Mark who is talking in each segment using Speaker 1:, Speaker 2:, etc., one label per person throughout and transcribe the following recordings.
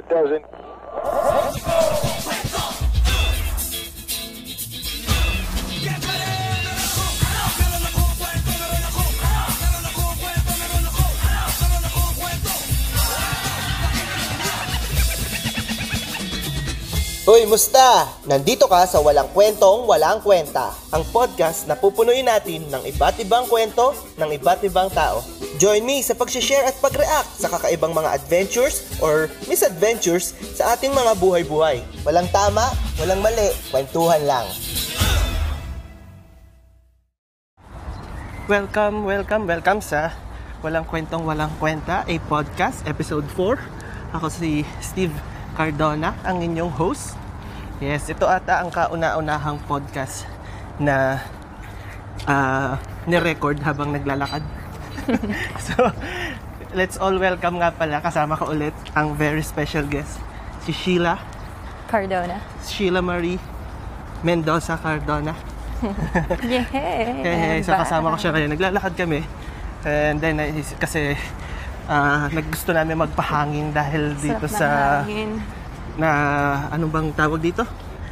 Speaker 1: it doesn't.
Speaker 2: Hoy, musta? Nandito ka sa Walang Kwentong Walang Kwenta, ang podcast na pupunuin natin ng iba't ibang kwento ng iba't ibang tao. Join me sa pag-share at pag-react sa kakaibang mga adventures or misadventures sa ating mga buhay-buhay. Walang tama, walang mali, kwentuhan lang. Welcome, welcome, welcome sa Walang Kwentong Walang Kwenta, a podcast, episode 4. Ako si Steve Cardona, ang inyong host. Yes, ito ata ang kauna-unahang podcast na uh, ni-record habang naglalakad. so, let's all welcome nga pala, kasama ko ulit ang very special guest, si Sheila,
Speaker 3: Cardona.
Speaker 2: Sheila Marie Mendoza Cardona.
Speaker 3: Yay!
Speaker 2: Eh, so kasama ko siya ngayon. Naglalakad kami. And then, kasi ah, naggusto namin magpahangin dahil dito
Speaker 3: Sarap
Speaker 2: sa
Speaker 3: hangin.
Speaker 2: na ano bang tawag dito?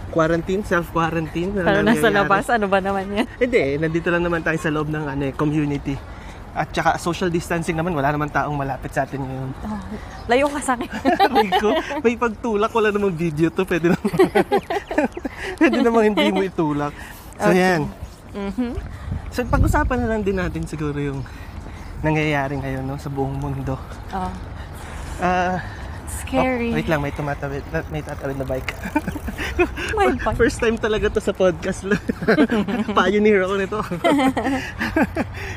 Speaker 2: Quarantine, self-quarantine.
Speaker 3: Pero nasa labas, ano ba naman yan?
Speaker 2: Hindi, nandito lang naman tayo sa loob ng ano, eh, community. At saka social distancing naman, wala naman taong malapit sa atin ngayon.
Speaker 3: Oh, layo ka sa akin.
Speaker 2: Sabi ko, may pagtulak, wala namang video to, pwede naman. pwede namang hindi mo itulak. So yan.
Speaker 3: Mhm.
Speaker 2: So pag-usapan na lang din natin siguro yung nangyayari ngayon no, sa buong mundo.
Speaker 3: Oh,
Speaker 2: Ah,
Speaker 3: scary.
Speaker 2: oh, wait lang, may tumatawid, may tatawid na bike.
Speaker 3: My God.
Speaker 2: First time talaga to sa podcast. Pioneer ako nito.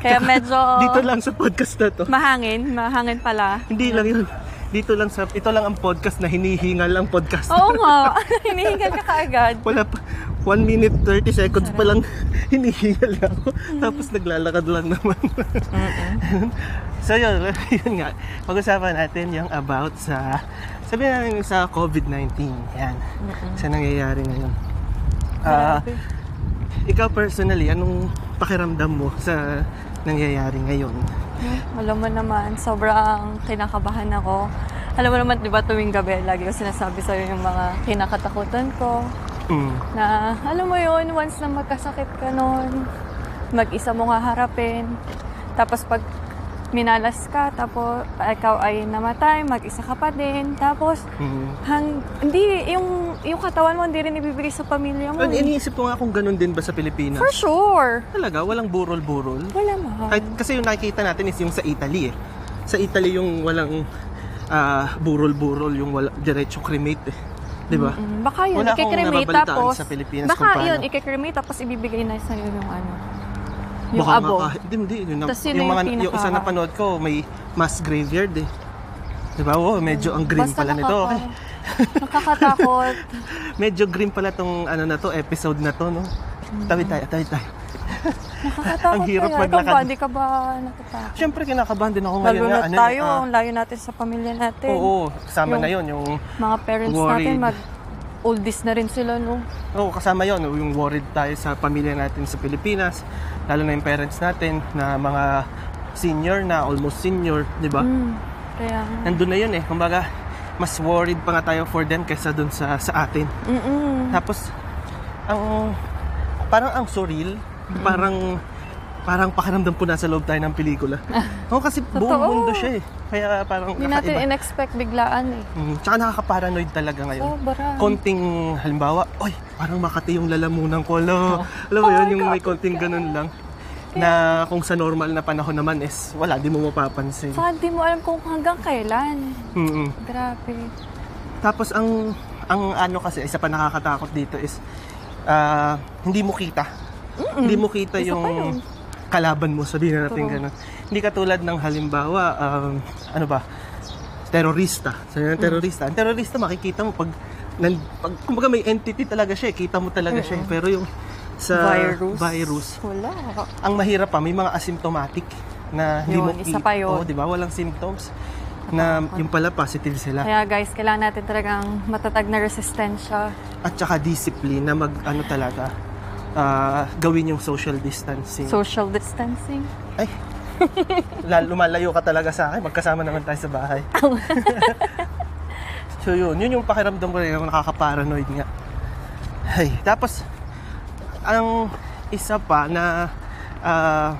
Speaker 3: Kaya medyo
Speaker 2: Dito lang sa podcast na to.
Speaker 3: mahangin. Mahangin pala.
Speaker 2: Hindi lang yun. Dito lang sa, ito lang ang podcast na hinihingal ang podcast.
Speaker 3: Oo nga. Hinihingal ka kaagad.
Speaker 2: Wala pa, 1 minute 30 seconds pa lang hinihingal ako. Tapos naglalakad lang naman. so yun, yun nga. Pag-usapan natin yung about sa, sabi natin sa COVID-19. Yan. Sa nangyayari ngayon. Ah,
Speaker 3: Grabe.
Speaker 2: ikaw personally, anong pakiramdam mo sa nangyayari ngayon?
Speaker 3: Alam mo naman, sobrang kinakabahan ako. Alam mo naman, di ba tuwing gabi, lagi ko sinasabi sa'yo yung mga kinakatakutan ko.
Speaker 2: Mm.
Speaker 3: Na, alam mo yun, once na magkasakit ka nun, mag-isa mo nga harapin. Tapos pag minalas ka, tapos ikaw ay namatay, mag-isa ka pa din. Tapos,
Speaker 2: Mm.
Speaker 3: hang, hindi, yung, yung katawan mo hindi rin ibibigay sa pamilya mo.
Speaker 2: Ano,
Speaker 3: eh.
Speaker 2: iniisip ko nga kung ganun din ba sa Pilipinas?
Speaker 3: For sure.
Speaker 2: Talaga, walang burol-burol.
Speaker 3: Wala mahal.
Speaker 2: Kahit, kasi yung nakikita natin is yung sa Italy eh. Sa Italy yung walang ah, burol-burol, yung wala, diretso cremate eh. Di ba?
Speaker 3: Mm, baka yun,
Speaker 2: Wala nababalitaan
Speaker 3: tapos,
Speaker 2: sa Pilipinas
Speaker 3: baka
Speaker 2: kung paano.
Speaker 3: yun, ikikremate tapos ibibigay na sa'yo yung ano, yung
Speaker 2: Baka
Speaker 3: abo.
Speaker 2: nga Hindi, hindi. Yung,
Speaker 3: yun
Speaker 2: yung,
Speaker 3: na
Speaker 2: mga,
Speaker 3: yung
Speaker 2: yung isa na panood ko, may mass graveyard eh. Di ba? Oh, medyo ang green
Speaker 3: Basta
Speaker 2: pala nito. Okay.
Speaker 3: Nakakatakot.
Speaker 2: Medyo green pala tong ano na to, episode na to, no? Tawid tayo, tawid tayo.
Speaker 3: Nakakatakot
Speaker 2: Ang hirap
Speaker 3: kaya. Ikaw
Speaker 2: maglakad.
Speaker 3: ba, hindi ka ba natatakot?
Speaker 2: Siyempre, kinakabahan din ako ngayon
Speaker 3: Lalo
Speaker 2: nga.
Speaker 3: na
Speaker 2: ano,
Speaker 3: tayo,
Speaker 2: ah,
Speaker 3: ang layo natin sa pamilya natin.
Speaker 2: Oo, kasama
Speaker 3: Yung-
Speaker 2: na yon yung
Speaker 3: Mga parents
Speaker 2: Worried.
Speaker 3: natin, mag oldies na rin sila, no?
Speaker 2: Oo, kasama yon yung worried tayo sa pamilya natin sa Pilipinas, lalo na yung parents natin na mga senior na, almost senior, di ba?
Speaker 3: Mm, kaya,
Speaker 2: Nandun na yun eh. Kumbaga, mas worried pa nga tayo for them kaysa dun sa, sa atin.
Speaker 3: mm
Speaker 2: Tapos, ang, parang ang surreal, parang, parang pakiramdam po nasa loob tayo ng pelikula. Oo, kasi buong mundo siya eh. Kaya parang
Speaker 3: Hindi natin
Speaker 2: kakaiba.
Speaker 3: in-expect biglaan eh.
Speaker 2: Mm, tsaka nakaka-paranoid talaga ngayon.
Speaker 3: Sobra.
Speaker 2: konting halimbawa, oy, parang makati yung lalamunan ko. Alo, alam mo
Speaker 3: Oh
Speaker 2: yun,
Speaker 3: my
Speaker 2: yung
Speaker 3: God.
Speaker 2: may konting ganun lang. Na kung sa normal na panahon naman is wala, di mo mapapansin.
Speaker 3: Saka di mo alam kung hanggang kailan.
Speaker 2: Mm-mm.
Speaker 3: Grabe.
Speaker 2: Tapos ang ang ano kasi isa pa nakakatakot dito is ah, hindi mo kita. Hindi mo kita
Speaker 3: Isa
Speaker 2: yung
Speaker 3: pa yun.
Speaker 2: Kalaban mo, sabihin natin
Speaker 3: Totoo.
Speaker 2: ganun. Hindi katulad ng halimbawa, um, ano ba, terorista. Sabi ng terorista. Ang terorista makikita mo pag, nan, pag kumbaga may entity talaga siya, eh. kita mo talaga siya. eh. Pero yung sa
Speaker 3: virus.
Speaker 2: virus,
Speaker 3: Wala.
Speaker 2: ang mahirap pa, may mga asymptomatic na hindi
Speaker 3: Yun,
Speaker 2: mo
Speaker 3: isa pa yun.
Speaker 2: Oo, di ba? Walang symptoms na yung pala positive sila.
Speaker 3: Kaya guys, kailangan natin talagang matatag na resistensya.
Speaker 2: at saka discipline na mag ano talaga ah, gawin yung social distancing.
Speaker 3: Social distancing.
Speaker 2: Ay. Lumalayo ka talaga sa akin. Magkasama naman tayo sa bahay. So yun, yun yung pakiramdam ko rin, yung nakaka-paranoid nga. Ay, tapos, ang isa pa na ah,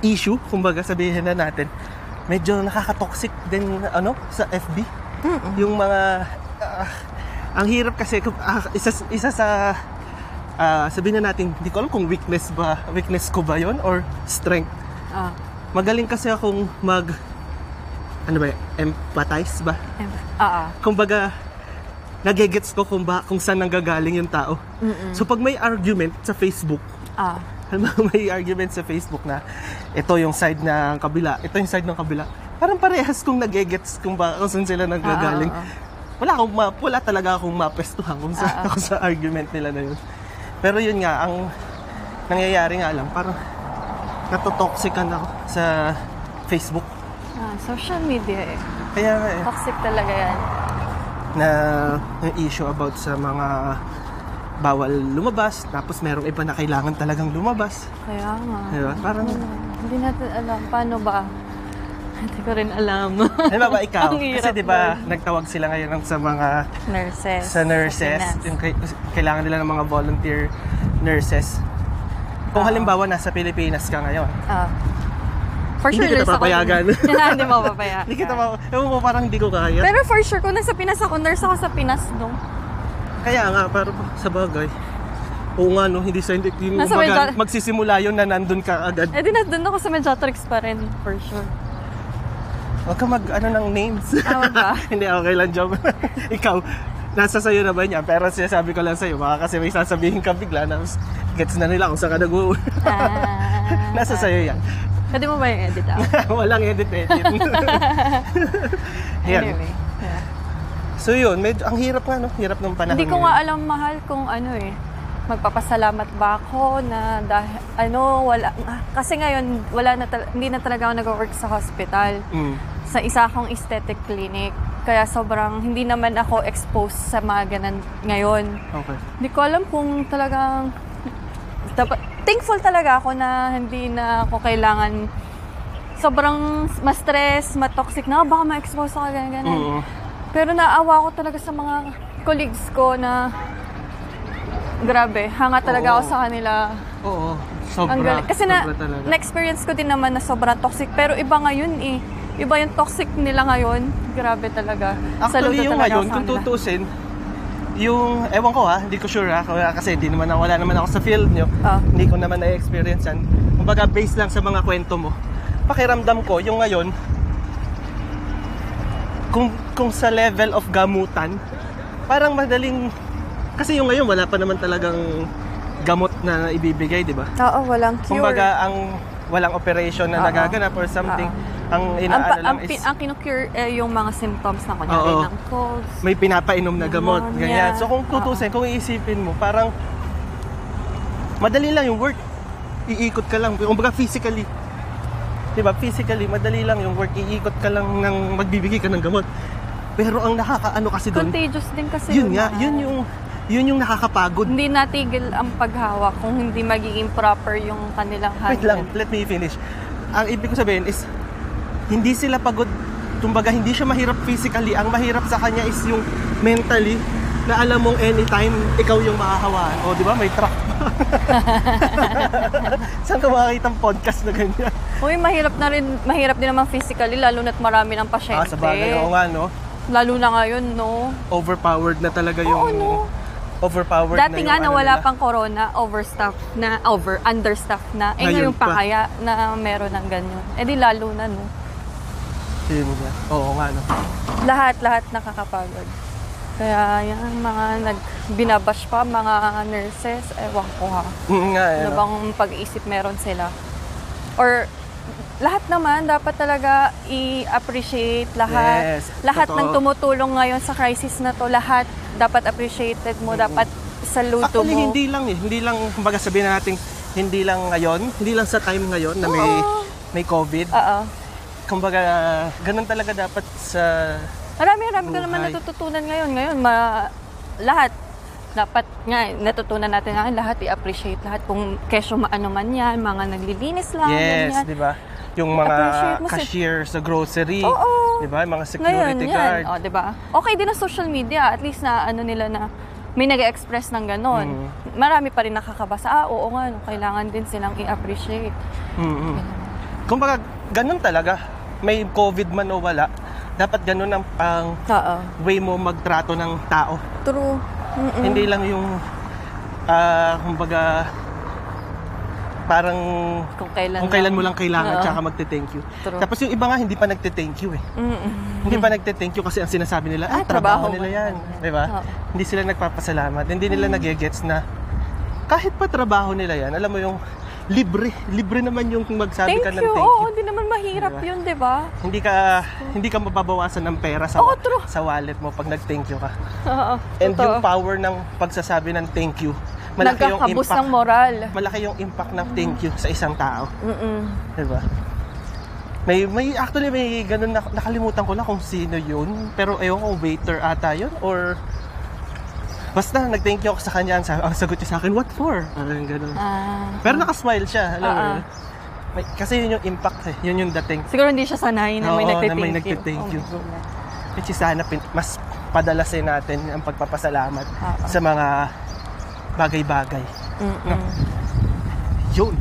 Speaker 2: issue, kumbaga sabihin na natin, medyo nakaka-toxic din ano sa FB. Yung mga ah, ang hirap kasi ah, isa isa sa ah, sabihin na natin, hindi ko alam kung weakness ba, weakness ko ba 'yon or strength.
Speaker 3: Ah.
Speaker 2: Magaling kasi akong mag ano ba, empathize ba?
Speaker 3: em- Ah, ah.
Speaker 2: Kumbaga nagegets ko kung ba kung saan nanggagaling yung tao. So pag may argument sa Facebook,
Speaker 3: Ah.
Speaker 2: may argument sa Facebook na ito yung side ng kabila, ito yung side ng kabila. Parang parehas kung nagegets kung ba kung saan sila nanggagaling.
Speaker 3: Ah, ah,
Speaker 2: Wala akong ma, wala talaga akong mapestuhan kung sa, sa argument nila na yun. Pero yun nga, ang nangyayari nga lang, parang natotoxican ako sa Facebook.
Speaker 3: Ah, social media eh.
Speaker 2: Kaya nga eh,
Speaker 3: Toxic talaga yan.
Speaker 2: na yung issue about sa mga bawal lumabas, tapos merong iba na kailangan talagang lumabas.
Speaker 3: Kaya nga.
Speaker 2: Diba? Parang,
Speaker 3: Hindi natin alam paano ba. Hindi ko rin alam.
Speaker 2: ano ba ikaw?
Speaker 3: Ang hirap
Speaker 2: Kasi di ba
Speaker 3: nun.
Speaker 2: nagtawag sila ngayon sa mga
Speaker 3: nurses.
Speaker 2: sa nurses,
Speaker 3: finance.
Speaker 2: yung kay- kailangan nila ng mga volunteer nurses. Kung
Speaker 3: Oo.
Speaker 2: halimbawa nasa Pilipinas ka ngayon,
Speaker 3: Ah. For sure,
Speaker 2: Hindi kita
Speaker 3: nurse ako
Speaker 2: papayagan.
Speaker 3: dun. hindi mo papayagan.
Speaker 2: hindi kita ma... Ewan mo, parang hindi ko kaya.
Speaker 3: Pero for sure, kung nasa Pinas ako, nurse ako sa Pinas, no?
Speaker 2: Kaya nga, pero sa bagay. Oo nga, no, hindi sa hindi, yung
Speaker 3: Nasa
Speaker 2: baga,
Speaker 3: medyo-
Speaker 2: magsisimula yun na nandun ka agad.
Speaker 3: Eh di na doon ako sa Mediatrix pa rin, for sure.
Speaker 2: Huwag ka mag, ano, ng names.
Speaker 3: Ah, wag ba?
Speaker 2: hindi, okay lang, joke. Ikaw, nasa sayo na ba niya? Pero sinasabi ko lang sa'yo, baka kasi may sasabihin ka bigla na gets na nila kung saan ka nag
Speaker 3: Ah,
Speaker 2: Nasa sayo yan.
Speaker 3: Pwede mo ba yung edit out?
Speaker 2: Walang edit-edit.
Speaker 3: Anyway. yeah.
Speaker 2: So yun, medyo, ang hirap nga, no? Hirap ng panahon.
Speaker 3: Hindi ko nga alam mahal kung ano eh. Magpapasalamat ba ako na dahil, ano, wala, ah, kasi ngayon, wala na, hindi na talaga ako nag-work sa hospital.
Speaker 2: Mm.
Speaker 3: Sa isa akong aesthetic clinic. Kaya sobrang, hindi naman ako exposed sa mga ganan ngayon.
Speaker 2: Okay.
Speaker 3: Hindi ko alam kung talagang, dapat, thankful talaga ako na hindi na ako kailangan sobrang ma-stress, ma-toxic na, baka ma-expose ako, ganyan, ganyan. Pero naawa ko talaga sa mga colleagues ko na grabe, hanga talaga ako
Speaker 2: Oo.
Speaker 3: sa kanila.
Speaker 2: Oo. Sobra.
Speaker 3: Ang galing. Kasi na,
Speaker 2: sobra talaga.
Speaker 3: na-experience ko din naman na sobrang toxic. Pero iba ngayon eh. Iba yung toxic nila ngayon. Grabe talaga. Saludo
Speaker 2: Actually, yung
Speaker 3: talaga
Speaker 2: ngayon, kung tutusin, yung, ewan ko ha, hindi ko sure ha, kasi hindi naman, wala naman ako sa field nyo.
Speaker 3: Ah.
Speaker 2: Hindi ko naman na-experience yan. Kumbaga, based lang sa mga kwento mo. Pakiramdam ko, yung ngayon, kung, kung sa level of gamutan, parang madaling, kasi yung ngayon, wala pa naman talagang gamot na ibibigay, di ba?
Speaker 3: Oo, walang cure.
Speaker 2: Kumbaga, ang walang operation na
Speaker 3: Oo.
Speaker 2: nagaganap or something,
Speaker 3: Oo.
Speaker 2: Ang
Speaker 3: ang,
Speaker 2: inaano
Speaker 3: pa-
Speaker 2: lang
Speaker 3: ang,
Speaker 2: is...
Speaker 3: ang kinukure eh, yung mga symptoms na kunyari
Speaker 2: Oo.
Speaker 3: ng colds.
Speaker 2: may pinapainom na gamot,
Speaker 3: Pneumonia.
Speaker 2: ganyan. So kung tutusin, kung iisipin mo, parang madali lang yung work. Iikot ka lang, kumbaga physically. 'Di ba? Physically, madali lang yung work. Iikot ka lang ng magbibigay ka ng gamot. Pero ang nakakaano kasi doon,
Speaker 3: Contagious din kasi
Speaker 2: yun nga,
Speaker 3: mahal.
Speaker 2: yun yung yun yung nakakapagod.
Speaker 3: Hindi natigil ang paghawak kung hindi magiging proper yung kanilang handle.
Speaker 2: Wait lang, let me finish. Ang ibig ko sabihin is hindi sila pagod. Kumbaga, hindi siya mahirap physically. Ang mahirap sa kanya is yung mentally na alam mong anytime ikaw yung makahawaan. O, di ba? May truck. Saan ka makakita ng podcast na ganyan?
Speaker 3: Uy, mahirap na rin, mahirap din naman physically, lalo na't marami ng
Speaker 2: Ah,
Speaker 3: pasyente.
Speaker 2: sa bagay. Oo nga, no?
Speaker 3: Lalo na ngayon, no?
Speaker 2: Overpowered na talaga yung...
Speaker 3: Oo, no?
Speaker 2: Overpowered
Speaker 3: Dati
Speaker 2: na
Speaker 3: nga
Speaker 2: ano
Speaker 3: wala
Speaker 2: nila.
Speaker 3: pang corona, overstaff na, over, understaff na. Eh
Speaker 2: Ngayon
Speaker 3: ngayon pa
Speaker 2: pa.
Speaker 3: kaya na meron ng ganyan. Eh di lalo na, no?
Speaker 2: Yun nga. Oo nga, no?
Speaker 3: Lahat, lahat nakakapagod. Kaya yan, mga nag, binabash pa, mga nurses, ewan ko ha.
Speaker 2: Mm, nga, eh,
Speaker 3: Ano
Speaker 2: no?
Speaker 3: bang pag-iisip meron sila? Or lahat naman dapat talaga i-appreciate lahat.
Speaker 2: Yes,
Speaker 3: lahat
Speaker 2: totoo.
Speaker 3: ng tumutulong ngayon sa crisis na to, lahat dapat appreciated mo, dapat saludo
Speaker 2: Actually,
Speaker 3: mo.
Speaker 2: hindi lang eh. Hindi lang, kumbaga sabihin na natin, hindi lang ngayon, hindi lang sa time ngayon na may,
Speaker 3: Oo.
Speaker 2: may COVID.
Speaker 3: Oo.
Speaker 2: Kumbaga, ganun talaga dapat sa...
Speaker 3: Marami, marami ka naman natututunan ngayon. Ngayon, ma, lahat, dapat nga, natutunan natin nga, lahat i-appreciate lahat. Kung kesyo maano man yan, mga naglilinis lang,
Speaker 2: yes, di ba? yung mga cashier sa grocery,
Speaker 3: Oo.
Speaker 2: 'di ba? Mga
Speaker 3: Ngayon,
Speaker 2: security guard.
Speaker 3: yan. O, di ba? Okay din ang social media. At least na ano nila na may nag express ng ganon.
Speaker 2: Mm.
Speaker 3: Marami pa rin nakakabasa. Ah, oo nga, kailangan din silang i-appreciate.
Speaker 2: mm Kumbaga, ganun talaga. May COVID man o wala, dapat ganun ang, ang
Speaker 3: Oo.
Speaker 2: way mo magtrato ng tao.
Speaker 3: True. Mm-mm.
Speaker 2: Hindi lang yung ah, kumbaga parang
Speaker 3: Kung kailan
Speaker 2: kung kailan mo lang kailangan
Speaker 3: Oo.
Speaker 2: tsaka magte-thank you.
Speaker 3: True.
Speaker 2: Tapos yung iba nga hindi pa nagte-thank you eh.
Speaker 3: Mm-mm.
Speaker 2: Hindi pa nagte-thank you kasi ang sinasabi nila, ah,
Speaker 3: Ah,
Speaker 2: trabaho,
Speaker 3: trabaho
Speaker 2: nila
Speaker 3: mo.
Speaker 2: yan. Di ba?
Speaker 3: Oo.
Speaker 2: Hindi sila nagpapasalamat. Hindi nila nagigets na kahit pa trabaho nila yan, alam mo yung libre. Libre naman yung magsabi
Speaker 3: Thank
Speaker 2: ka ng
Speaker 3: you.
Speaker 2: thank
Speaker 3: Oo,
Speaker 2: you.
Speaker 3: hindi naman mahirap
Speaker 2: Diba?
Speaker 3: yun, di ba?
Speaker 2: Hindi ka hindi ka mababawasan ng pera sa
Speaker 3: Oo, true.
Speaker 2: sa wallet mo pag nag-thank you ka.
Speaker 3: Oo.
Speaker 2: And
Speaker 3: totoo.
Speaker 2: yung power ng pagsasabi ng thank you, malaki yung impact.
Speaker 3: ng moral.
Speaker 2: Malaki yung impact ng thank you sa isang tao,
Speaker 3: Mm-mm.
Speaker 2: 'di ba? May may actually may ganun na, nakalimutan ko na kung sino 'yun, pero ayoko waiter ata 'yun or Basta nag-thank you ako sa kanya, ang sa- ang sagot niya sa akin, what for? Parang ganun.
Speaker 3: Ah.
Speaker 2: Pero nakasmile siya, alam mo
Speaker 3: Ah, ah.
Speaker 2: yun. May, kasi yun yung impact eh, yun yung dating.
Speaker 3: Siguro hindi siya sanay na may
Speaker 2: Oo,
Speaker 3: nagte-thank
Speaker 2: na may
Speaker 3: you.
Speaker 2: nagte-thank
Speaker 3: Oh
Speaker 2: you.
Speaker 3: my goodness.
Speaker 2: Which is sana pin- mas padalasin natin ang pagpapasalamat
Speaker 3: Ah, ah.
Speaker 2: sa mga bagay-bagay.
Speaker 3: Mm-mm.
Speaker 2: Yun.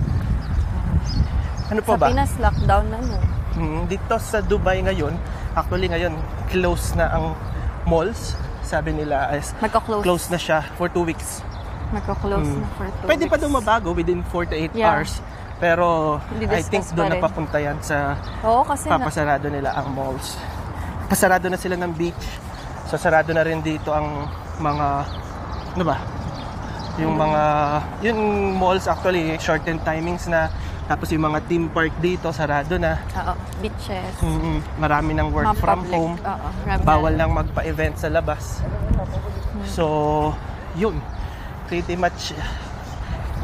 Speaker 2: Ano pa
Speaker 3: Sa
Speaker 2: ba?
Speaker 3: Pinas, lockdown na no.
Speaker 2: Hmm, dito sa Dubai ngayon, actually ngayon, close na ang malls. Sabi nila is
Speaker 3: Magka-close.
Speaker 2: close na siya for two weeks.
Speaker 3: Magka-close
Speaker 2: Mm.
Speaker 3: na for two
Speaker 2: Pwede pa
Speaker 3: weeks.
Speaker 2: daw mabago within 4 to 8
Speaker 3: Yeah.
Speaker 2: hours. Pero I
Speaker 3: Di-discuss
Speaker 2: think
Speaker 3: pa
Speaker 2: doon
Speaker 3: rin.
Speaker 2: napapunta yan sa
Speaker 3: Oo, kasi na,
Speaker 2: papasarado nila ang malls. Pasarado na sila ng beach. So sarado na rin dito ang mga ano ba? Yung mga yung malls actually shortened timings na tapos yung mga theme park dito sarado na.
Speaker 3: Oo, beaches.
Speaker 2: Mm, marami ng work
Speaker 3: mga
Speaker 2: from
Speaker 3: public,
Speaker 2: home.
Speaker 3: Oo,
Speaker 2: Bawal
Speaker 3: na.
Speaker 2: lang magpa-event sa labas. So, yun. Pretty much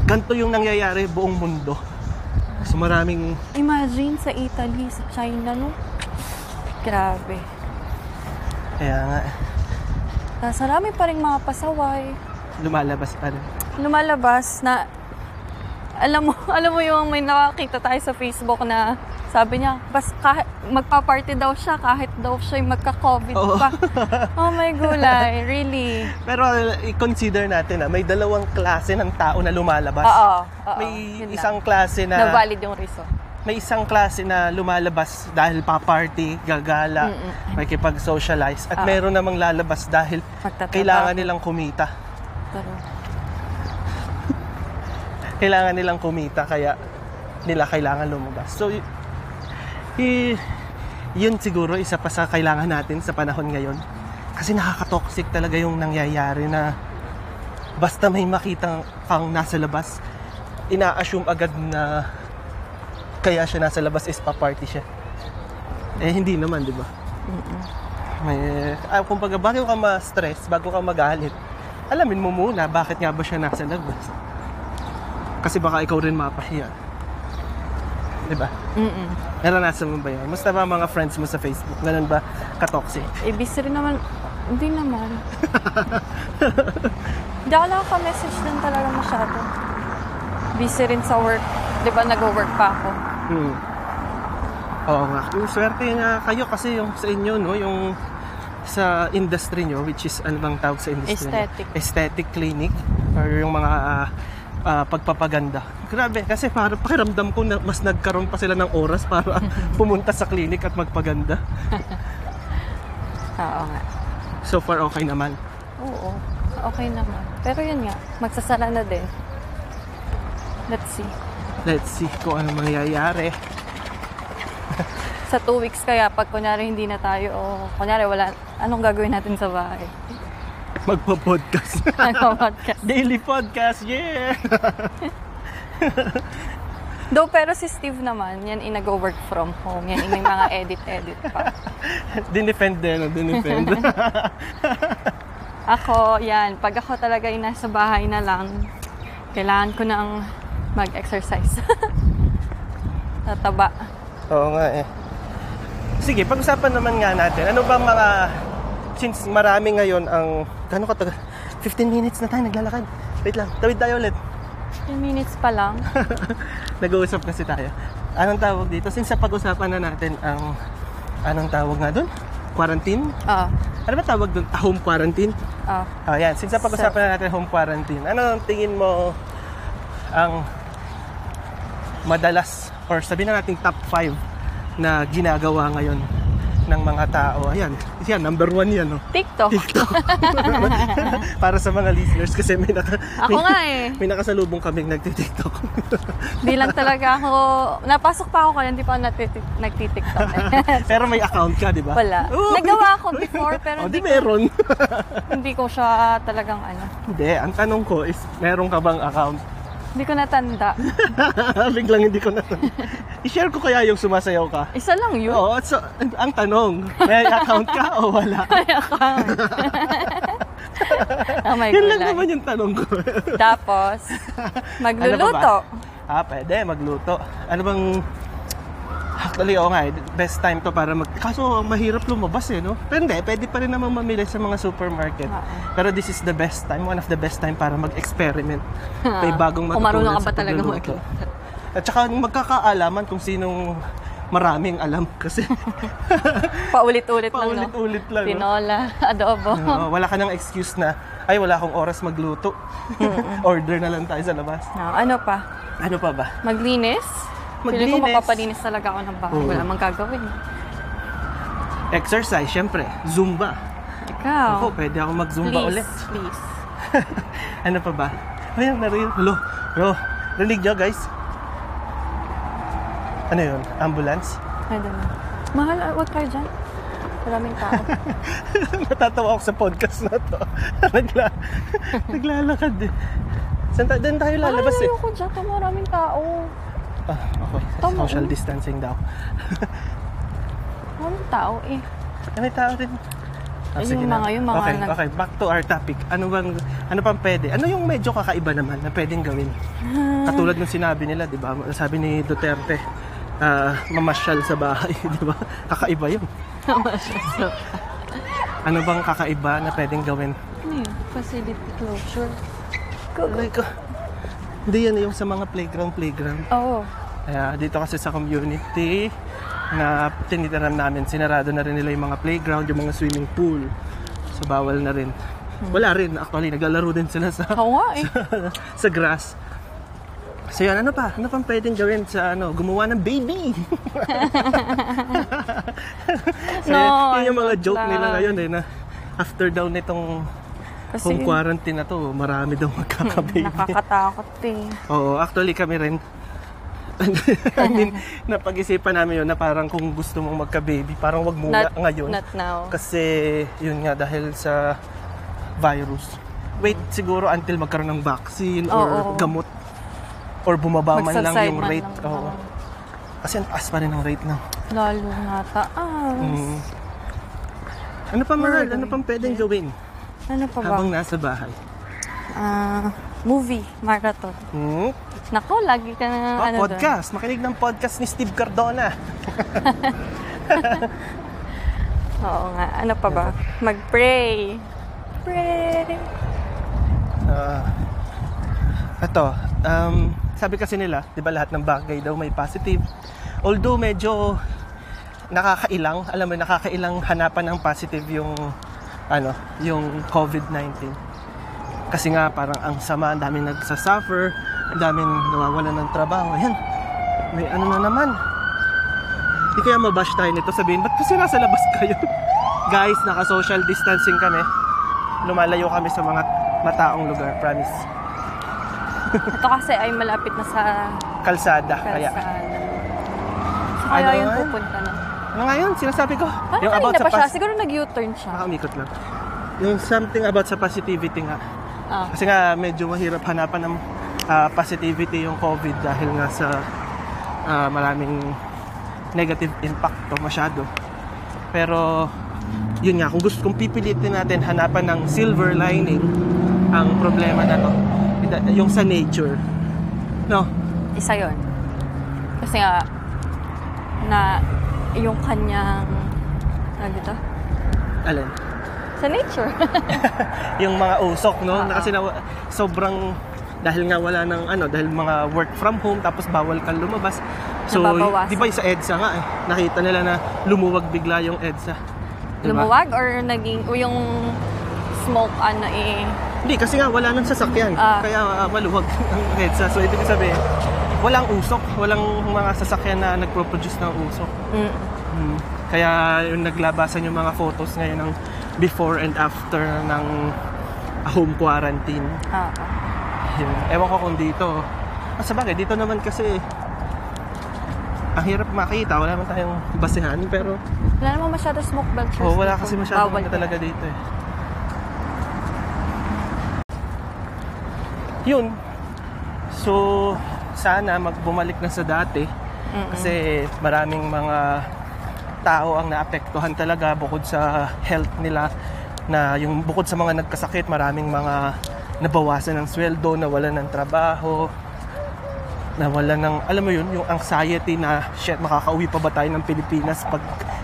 Speaker 2: ganito yung nangyayari buong mundo. So maraming
Speaker 3: Imagine sa Italy, sa China, no? Grabe.
Speaker 2: kaya nga
Speaker 3: Tapos marami pa rin mga pasaway.
Speaker 2: lumalabas pa rin.
Speaker 3: Lumalabas na, alam mo, alam mo yung may nakakita tayo sa Facebook na sabi niya, bas kahit, magpa-party daw siya kahit daw siya magka-COVID
Speaker 2: Oo.
Speaker 3: pa. Oh my gulay, really.
Speaker 2: Pero i-consider natin na may dalawang klase ng tao na lumalabas.
Speaker 3: Oo, oo.
Speaker 2: May
Speaker 3: yun
Speaker 2: isang klase
Speaker 3: na
Speaker 2: na
Speaker 3: valid yung reason.
Speaker 2: may isang klase na lumalabas dahil pa-party, gagala, makikipag-socialize at
Speaker 3: Ah.
Speaker 2: meron namang lalabas dahil
Speaker 3: Magtatrabaho.
Speaker 2: kailangan nilang kumita.
Speaker 3: Pero,
Speaker 2: Kailangan nilang kumita kaya nila kailangan lumabas. So y- y- yun siguro isa pa sa kailangan natin sa panahon ngayon. Kasi nakaka-toxic talaga yung nangyayari na basta may makita kang nasa labas, ina-assume agad na kaya siya nasa labas is pa-party siya. Eh, hindi naman, di ba? May, ah, kumbaga, bago ka ma-stress, bago ka magalit, alamin mo muna bakit nga ba siya nasa labas. Kasi baka ikaw rin mapahiya. Di ba?
Speaker 3: mm
Speaker 2: Naranasan mo ba yun? Musta ba mga friends mo sa Facebook? Ganun ba ka-toxic?
Speaker 3: Eh, busy rin naman. Hindi naman. Hindi ako nakaka-message din talaga masyado. Busy rin sa work. Di ba nag-work pa ako?
Speaker 2: Hmm. Oo nga. Yung swerte nga kayo kasi yung sa inyo, no? Yung sa industry nyo, which is ano bang tawag sa industry? nyo?
Speaker 3: Aesthetic.
Speaker 2: Aesthetic clinic or yung mga ah, ah, pagpapaganda. Grabe, kasi para pakiramdam ko na mas nagkaroon pa sila ng oras para pumunta sa clinic at magpaganda.
Speaker 3: Oo nga.
Speaker 2: So far, okay naman.
Speaker 3: Oo. Okay naman. Pero yun nga, magsasara na din. Let's see.
Speaker 2: Let's see kung ano mangyayari.
Speaker 3: Sa two weeks kaya, pag kunyari hindi na tayo, o kunyari wala, anong gagawin natin sa bahay?
Speaker 2: Magpa-podcast.
Speaker 3: Nag-podcast.
Speaker 2: Daily podcast, yeah!
Speaker 3: Though, pero si Steve naman, yan ay nag-work from home. Yan may mga edit-edit pa.
Speaker 2: dinefend din, dinefend.
Speaker 3: Ako, yan. Pag ako talaga ay nasa bahay na lang, kailangan ko nang mag-exercise. Tataba.
Speaker 2: Oo nga eh. Sige, pag-usapan naman nga natin. Ano bang mga, since marami ngayon ang, gano'n ka taga? 15 minutes na tayo naglalakad. Wait lang, tawid tayo ulit.
Speaker 3: 10 minutes pa lang.
Speaker 2: Nag-uusap kasi tayo. anong tawag dito? Since sa pag-usapan na natin ang, anong tawag nga doon? Quarantine?
Speaker 3: Ah,
Speaker 2: Ano ba tawag doon? Ah, home quarantine?
Speaker 3: ah.
Speaker 2: Oh, yan. Since sa pag-usapan na natin home quarantine, ano tingin mo ang madalas or sabihin na natin top 5 na ginagawa ngayon ng mga tao? Ayan. Yan, number one yan. No?
Speaker 3: TikTok.
Speaker 2: TikTok. Para sa mga listeners kasi may, naka,
Speaker 3: Ako
Speaker 2: may,
Speaker 3: nga eh.
Speaker 2: may nakasalubong kaming nagtitiktok.
Speaker 3: Di lang talaga ako, napasok pa ako kaya hindi pa ako nagtitik- nagtitiktok. eh.
Speaker 2: Pero may account ka, di ba?
Speaker 3: Wala.
Speaker 2: Oo.
Speaker 3: Nagawa ko before pero
Speaker 2: Oh,
Speaker 3: hindi,
Speaker 2: di meron.
Speaker 3: hindi ko siya talagang ano.
Speaker 2: Hindi, ang tanong ko is, meron ka bang account?
Speaker 3: Hindi ko natanda.
Speaker 2: Biglang hindi ko na. I-share ko kaya yung sumasayaw ka.
Speaker 3: Isa lang yun.
Speaker 2: Oo, so, ang tanong, may account ka o wala?
Speaker 3: May account. oh my
Speaker 2: Yun lang naman yung tanong ko.
Speaker 3: Tapos, magluluto.
Speaker 2: ah, pwede, magluto. Ano bang... Actually, oo nga, eh, best time to para mag... Kaso, mahirap lumabas eh, no? Pero hindi, pwede pa rin naman mamili sa mga supermarket. Pero this is the best time, one of the best time para mag-experiment. May bagong matutunan
Speaker 3: ka ba talaga magluto.
Speaker 2: At saka magkakaalaman kung sinong maraming alam kasi
Speaker 3: Paulit-ulit lang, no?
Speaker 2: paulit-ulit lang. no?
Speaker 3: Tinola, adobo.
Speaker 2: Oo, wala ka ng excuse na, ay wala akong oras magluto. Order na lang tayo sa labas.
Speaker 3: No, ano pa?
Speaker 2: Ano pa ba?
Speaker 3: Maglinis? Feeling ko
Speaker 2: Maglinis.
Speaker 3: mapapalinis talaga ako ng bahay.
Speaker 2: Oo.
Speaker 3: Wala mang gagawin.
Speaker 2: Exercise, syempre. Zumba.
Speaker 3: Ikaw.
Speaker 2: Ako, pwede ako mag-zumba
Speaker 3: please,
Speaker 2: ulit.
Speaker 3: please.
Speaker 2: ano pa ba? Ayun, narinig. Hello. Hello. Rinig nyo, guys. Ano yun? Ambulance?
Speaker 3: I don't know. Mahal, ah, wag kayo dyan. Maraming tao.
Speaker 2: Natatawa ako sa podcast na to. Nagla naglalakad eh. Saan tayo? Doon tayo lalabas
Speaker 3: Ay,
Speaker 2: eh.
Speaker 3: ayoko dyan. Maraming tao.
Speaker 2: Ah, okay.
Speaker 3: Tama,
Speaker 2: Social
Speaker 3: oh.
Speaker 2: distancing daw.
Speaker 3: Maraming tao eh.
Speaker 2: May tao din. Ah,
Speaker 3: Yung
Speaker 2: sige na.
Speaker 3: mga- yung mga
Speaker 2: okay,
Speaker 3: nag-
Speaker 2: okay, back to our topic. Ano bang, ano pang pwede? Ano yung medyo kakaiba naman na pwedeng gawin? Katulad ng sinabi nila, di ba? Sabi ni Duterte, ah, mamasyal sa bahay, di ba? Kakaiba yun. Ano bang kakaiba na pwedeng gawin?
Speaker 3: Ano yun? Facility closure.
Speaker 2: Like, ah, hindi yan yung sa mga playground, playground.
Speaker 3: Oo.
Speaker 2: Kaya dito kasi sa community na tinitiran namin, sinarado na rin nila yung mga playground, yung mga swimming pool. So bawal na rin. Wala rin, actually, naglalaro din sila sa,
Speaker 3: Oo nga eh.
Speaker 2: sa grass. So yan, ano pa? Ano pang pwedeng gawin sa ano, gumawa ng baby? so,
Speaker 3: No,
Speaker 2: yun yung mga joke
Speaker 3: don't
Speaker 2: nila ngayon eh, na after daw nitong
Speaker 3: Kasi
Speaker 2: home quarantine na to, marami daw magkakababy.
Speaker 3: nakakatakot eh.
Speaker 2: Oo, actually kami rin. I mean, napag-isipan namin yun na parang kung gusto mong magka-baby, parang wag muna
Speaker 3: Not,
Speaker 2: ngayon.
Speaker 3: not now.
Speaker 2: Kasi yun nga, dahil sa virus. Wait siguro until magkaroon ng vaccine or
Speaker 3: Oo.
Speaker 2: gamot. Or bumaba man lang yung
Speaker 3: man
Speaker 2: rate.
Speaker 3: lang.
Speaker 2: Oo. Kasi ang taas pa rin ang rate ng...
Speaker 3: Lalo nga taas.
Speaker 2: Mm. Ano pa mahal? Ano pang pwedeng gawin
Speaker 3: Ano pa ba?
Speaker 2: habang nasa bahay?
Speaker 3: Ah, movie, marathon.
Speaker 2: Hmm?
Speaker 3: Nako, lagi ka na
Speaker 2: Oh,
Speaker 3: ano doon.
Speaker 2: podcast. Makinig ng podcast ni Steve Cardona.
Speaker 3: Oo nga. Ano pa ba? Mag-pray. Pray.
Speaker 2: Ah, ito, um, sabi kasi nila, di ba lahat ng bagay daw may positive. Although medyo nakakailang, alam mo, nakakailang hanapan ng positive yung ano, yung COVID-19. Kasi nga parang ang sama, ang daming nagsasuffer, ang daming nawawalan ng trabaho. Ayan, may ano na naman. Di kaya mabash tayo nito sabihin, ba't kasi nasa labas kayo? Guys, naka-social distancing kami. Lumalayo kami sa mga mataong lugar, promise.
Speaker 3: Ito kasi ay malapit na sa
Speaker 2: Kalsada, kaya.
Speaker 3: kalsada. So, kaya
Speaker 2: Ano
Speaker 3: yun
Speaker 2: nga?
Speaker 3: pupunta na.
Speaker 2: Ano nga yun? Sinasabi ko.
Speaker 3: Parang kanina pa siya. Siguro nag-U-turn siya.
Speaker 2: Nakaumikot lang. Yung something about sa positivity nga.
Speaker 3: Ah.
Speaker 2: Kasi nga medyo mahirap hanapan ng ah, positivity yung COVID dahil nga sa ah, maraming negative impact to masyado. Pero yun nga, kung gusto kung pipilitin natin hanapan ng silver lining ang problema na to, yung sa nature. No?
Speaker 3: Isa yon. Kasi nga, na yung kanyang, ano dito?
Speaker 2: Alin?
Speaker 3: Sa nature.
Speaker 2: yung mga usok, no? Na kasi na, sobrang dahil nga wala ng ano, dahil mga work from home tapos bawal kang lumabas. So, di ba yung sa EDSA nga eh, nakita nila na lumuwag bigla yung EDSA. Di ba?
Speaker 3: Lumuwag or naging, o yung smoke ano eh,
Speaker 2: Hindi, kasi nga wala nang sasakyan.
Speaker 3: Ah.
Speaker 2: Kaya ah, maluwag ang EDSA. So, ibig sabihin, walang usok. Walang mga sasakyan na nagpo-produce ng usok.
Speaker 3: mm,
Speaker 2: Hmm. Kaya yung naglabasan yung mga photos ngayon ng before and after ng home quarantine.
Speaker 3: ah,
Speaker 2: Yun. Ewan ko kung dito. Ah, sa bagay, dito naman kasi ang hirap makita. Wala naman tayong basehan. Pero
Speaker 3: wala namang masyado smoke belchers
Speaker 2: oh, wala
Speaker 3: dito.
Speaker 2: kasi masyadong
Speaker 3: Bawal
Speaker 2: talaga dito eh. Yun. So, sana magbumalik na sa dati.
Speaker 3: Mm-mm.
Speaker 2: Kasi maraming mga tao ang naapektuhan talaga bukod sa health nila na yung bukod sa mga nagkasakit, maraming mga nabawasan ng sweldo, nawalan ng trabaho, nawalan ng, alam mo yun, yung anxiety na, shit, makakauwi pa ba tayo ng Pilipinas pag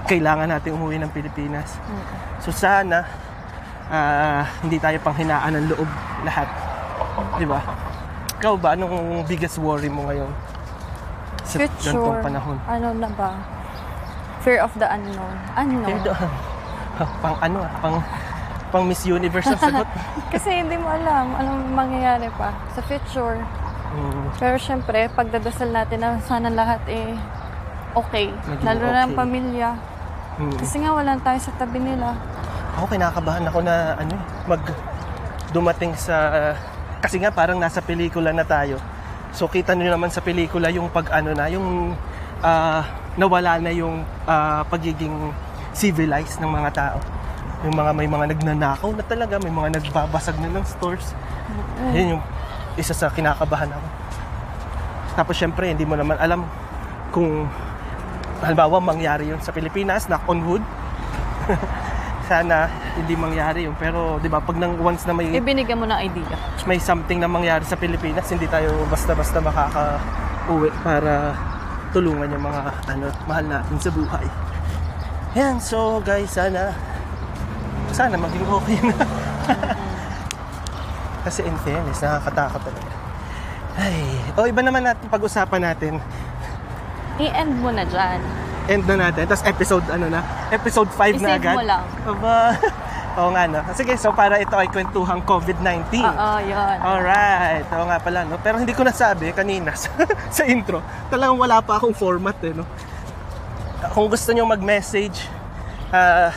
Speaker 2: kailangan natin umuwi ng Pilipinas.
Speaker 3: Mm.
Speaker 2: So sana, ah, hindi tayo panghinaan ng loob lahat. Di ba? Ikaw ba, anong biggest worry mo ngayon? Sa
Speaker 3: Future,
Speaker 2: ganitong panahon.
Speaker 3: ano na ba? Fear of the unknown. Unknown.
Speaker 2: Fear doon. pang ano ah, pang pang Miss Universe ang sagot.
Speaker 3: Kasi hindi mo alam anong mangyayari pa sa future.
Speaker 2: Mm,
Speaker 3: Pero syempre, pagdadasal natin na sana lahat eh okay.
Speaker 2: Maging
Speaker 3: Lalo na ang
Speaker 2: okay.
Speaker 3: pamilya.
Speaker 2: mm.
Speaker 3: Kasi nga wala tayo sa tabi nila.
Speaker 2: Ako kinakabahan ako na ano eh, mag dumating sa kasi nga parang nasa pelikula na tayo. So kita niyo naman sa pelikula yung pag ano na, yung ah, nawala na yung ah, pagiging civilized ng mga tao. Yung mga may mga nagnanakaw na talaga, may mga nagbabasag na ng stores. Yun yung isa sa kinakabahan ako. Tapos syempre, hindi mo naman alam kung halimbawa mangyari yun sa Pilipinas, knock on wood. Sana hindi mangyari yun. Pero, di ba, pag nang once na may,
Speaker 3: Ibinigyan mo ng idea.
Speaker 2: may something na mangyari sa Pilipinas, hindi tayo basta-basta makaka-uwi para tulungan yung mga ano, mahal natin sa buhay. Yan, so guys, sana sana maging okay na. Kasi in fairness, nakakatakot talaga. Ay, o iba naman natin pag-usapan natin.
Speaker 3: I-end mo na dyan.
Speaker 2: End na natin. Tapos episode ano na? Episode 5 na agad.
Speaker 3: mo lang.
Speaker 2: Aba. Oo nga no. Sige, so para ito ay kwentuhang COVID-19.
Speaker 3: Oo, yun.
Speaker 2: Alright, oo nga pala, no? Pero hindi ko nasabi kanina sa, sa intro. Talagang wala pa akong format, eh, no? Kung gusto nyo mag-message, ah,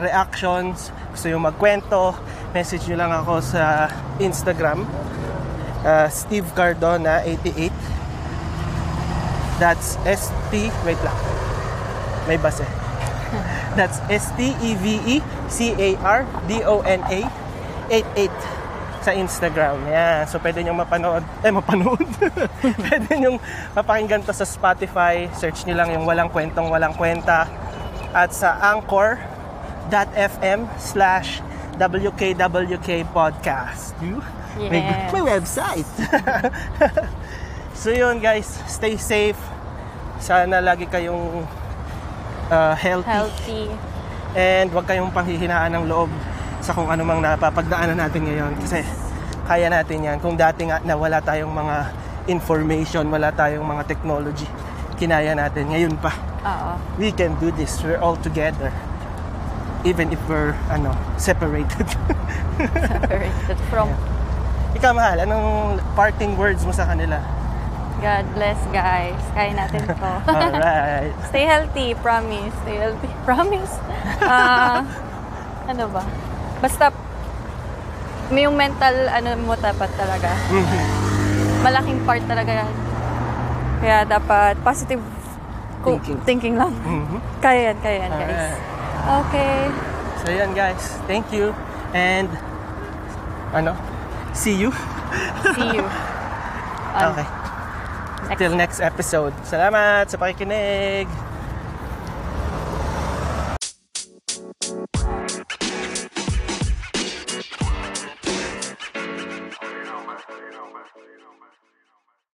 Speaker 2: reactions, gusto nyo magkwento, message nyo lang ako sa Instagram, ah, Steve Cardona 88. That's S-T, wait lang. May base. That's E S-T-E-V-E-C-A-R-D-O-N-A 88 sa Instagram. Yan. So, pwede nyo mapanood. Eh, mapanood. pwede nyo mapakinggan to sa Spotify. Search nyo lang yung Walang Kwentong Walang Kwenta. At sa anchor.fm slash WKWK Podcast. You? May,
Speaker 3: Yes.
Speaker 2: may website. so, yun guys. Stay safe. Sana lagi kayong uh, healthy.
Speaker 3: Healthy.
Speaker 2: And huwag kayong panghihinaan ng loob sa kung ano mang napapagdaanan natin ngayon. Kasi kaya natin yan. Kung dati nga na wala tayong mga information, wala tayong mga technology, kinaya natin. Ngayon pa,
Speaker 3: Oo.
Speaker 2: we can do this. We're all together. Even if we're ano, separated.
Speaker 3: Separated from
Speaker 2: Ikaw, mahal, anong parting words mo sa kanila?
Speaker 3: God bless, guys. Kaya natin to.
Speaker 2: Alright.
Speaker 3: Stay healthy, promise. Stay healthy, promise. Ah, ano ba? Basta, may yung mental, ano mo dapat talaga. Malaking part talaga yan. Kaya dapat positive ko-
Speaker 2: Thinking.
Speaker 3: thinking lang.
Speaker 2: Mhm.
Speaker 3: Kaya yan, kaya yan, guys.
Speaker 2: Alright.
Speaker 3: Okay.
Speaker 2: So yan guys, thank you. And ano? See you.
Speaker 3: See you. on
Speaker 2: Okay.
Speaker 3: Next
Speaker 2: Till next episode. Salamat sa pakikinig.